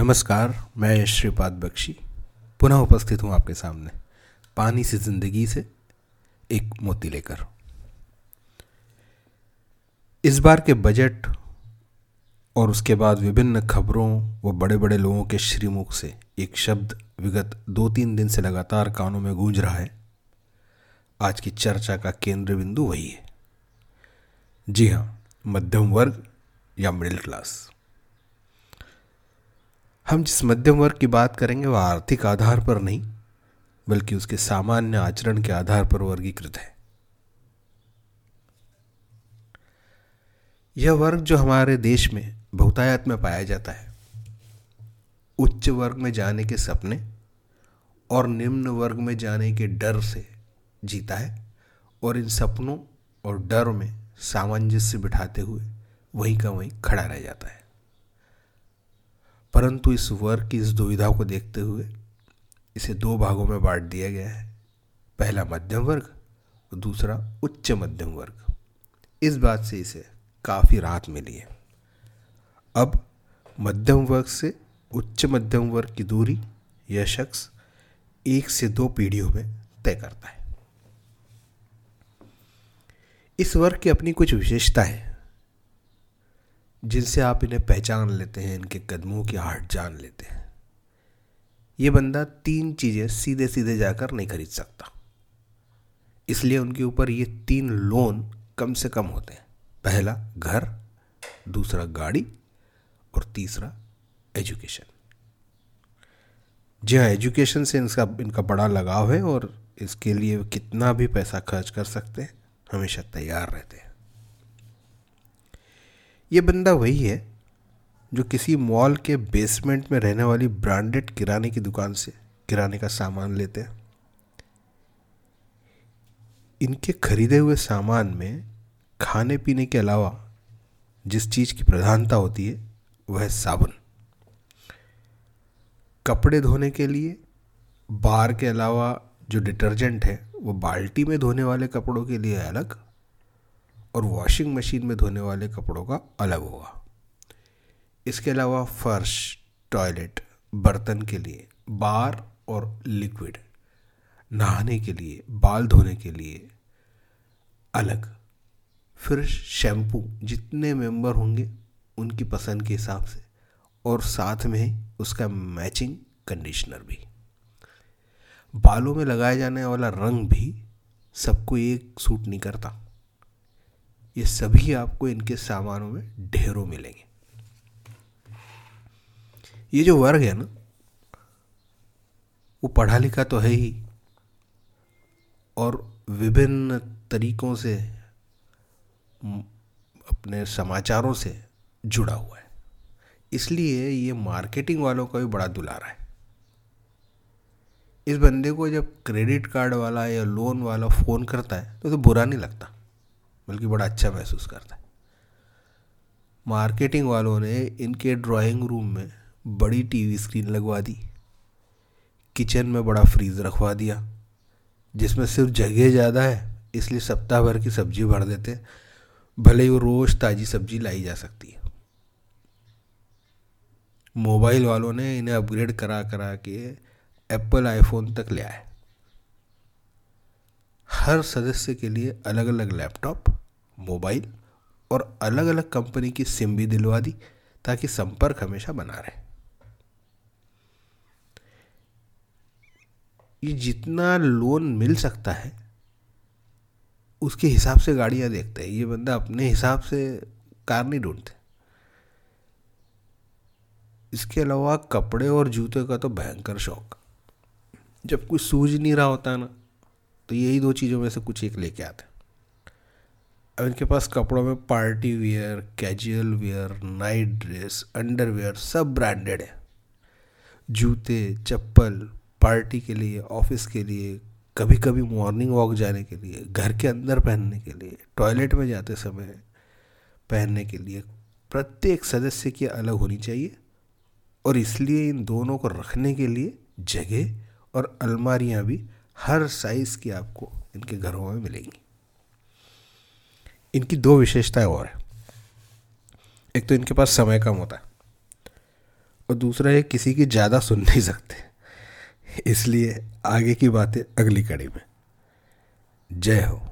नमस्कार, मैं श्रीपाद बख्शी। पुनः उपस्थित हूँ आपके सामने। पानी से ज़िंदगी से एक मोती लेकर। इस बार के बजट और उसके बाद विभिन्न खबरों व बड़े बड़े लोगों के श्रीमुख से एक शब्द विगत दो तीन दिन से लगातार कानों में गूंज रहा है। आज की चर्चा का केंद्र बिंदु वही है। जी हाँ मध्यम वर्ग या मिडिल क्लास। हम जिस मध्यम वर्ग की बात करेंगे वह आर्थिक आधार पर नहीं, बल्कि उसके सामान्य आचरण के आधार पर वर्गीकृत है। यह वर्ग जो हमारे देश में बहुतायत में पाया जाता है, उच्च वर्ग में जाने के सपने और निम्न वर्ग में जाने के डर से जीता है और इन सपनों और डर में सामंजस्य बिठाते हुए वहीं का वहीं खड़ा रह जाता है। परंतु इस वर्ग की इस दुविधा को देखते हुए इसे दो भागों में बांट दिया गया है। पहला मध्यम वर्ग और दूसरा उच्च मध्यम वर्ग। इस बात से इसे काफ़ी राहत मिली है। अब मध्यम वर्ग से उच्च मध्यम वर्ग की दूरी यह शख्स एक से दो पीढ़ियों में तय करता है। इस वर्ग की अपनी कुछ विशेषता है जिनसे आप इन्हें पहचान लेते हैं, इनके कदमों की आहट जान लेते हैं। ये बंदा तीन चीज़ें सीधे सीधे जाकर नहीं खरीद सकता। इसलिए उनके ऊपर ये तीन लोन कम से कम होते हैं। पहला घर, दूसरा गाड़ी और तीसरा एजुकेशन। जी हाँ एजुकेशन से इनका इनका बड़ा लगाव है और इसके लिए कितना भी पैसा खर्च कर सकते हैं, हमेशा तैयार रहते हैं। ये बंदा वही है जो किसी मॉल के बेसमेंट में रहने वाली ब्रांडेड किराने की दुकान से किराने का सामान लेते हैं। इनके खरीदे हुए सामान में खाने पीने के अलावा जिस चीज़ की प्रधानता होती है, वह साबुन। कपड़े धोने के लिए बार के अलावा जो डिटर्जेंट है, वो बाल्टी में धोने वाले कपड़ों के लिए अलग और वॉशिंग मशीन में धोने वाले कपड़ों का अलग होगा इसके अलावा फर्श टॉयलेट बर्तन के लिए बार और लिक्विड नहाने के लिए, बाल धोने के लिए अलग। फिर शैम्पू जितने मेंबर होंगे उनकी पसंद के हिसाब से और साथ में ही उसका मैचिंग कंडीशनर भी। बालों में लगाया जाने वाला रंग भी सबको एक सूट नहीं करता। ये सभी आपको इनके सामानों में ढेरों मिलेंगे। ये जो वर्ग है ना वो पढ़ा लिखा तो है ही। और विभिन्न तरीकों से अपने समाचारों से जुड़ा हुआ है। इसलिए ये मार्केटिंग वालों का भी बड़ा दुलारा है। इस बंदे को जब क्रेडिट कार्ड वाला या लोन वाला फ़ोन करता है तो, तो बुरा नहीं लगता। बल्कि बड़ा अच्छा महसूस करता है। मार्केटिंग वालों ने इनके ड्राइंग रूम में बड़ी टीवी स्क्रीन लगवा दी, किचन में बड़ा फ्रीज रखवा दिया, जिसमें सिर्फ़ जगह ज़्यादा है, इसलिए सप्ताह भर की सब्ज़ी भर देते, भले ही वो रोज़ ताज़ी सब्ज़ी लाई जा सकती है। मोबाइल वालों ने इन्हें अपग्रेड करा करा के एप्पल आईफोन तक ले आए। हर सदस्य के लिए अलग अलग लैपटॉप मोबाइल और अलग अलग कंपनी की सिम भी दिलवा दी ताकि संपर्क हमेशा बना रहे। ये जितना लोन मिल सकता है, उसके हिसाब से गाड़ियाँ देखते हैं। ये बंदा अपने हिसाब से कार नहीं ढूंढते। इसके अलावा कपड़े और जूते का तो भयंकर शौक। जब कुछ सूझ नहीं रहा होता ना तो यही दो चीज़ों में से कुछ एक लेके आते इनके पास कपड़ों में party wear, casual wear, night dress, underwear सब ब्रांडेड है। जूते, चप्पल, पार्टी के लिए, ऑफ़िस के लिए कभी कभी मॉर्निंग वॉक जाने के लिए, घर के अंदर पहनने के लिए, टॉयलेट में जाते समय पहनने के लिए, प्रत्येक सदस्य की अलग होनी चाहिए। और इसलिए इन दोनों को रखने के लिए जगह और अलमारियाँ भी हर साइज़ की आपको इनके घरों में मिलेंगी। इनकी दो विशेषताएँ और हैं। एक तो इनके पास समय कम होता है, और दूसरा ये किसी की ज़्यादा सुन नहीं सकते। इसलिए आगे की बातें अगली कड़ी में। जय हो।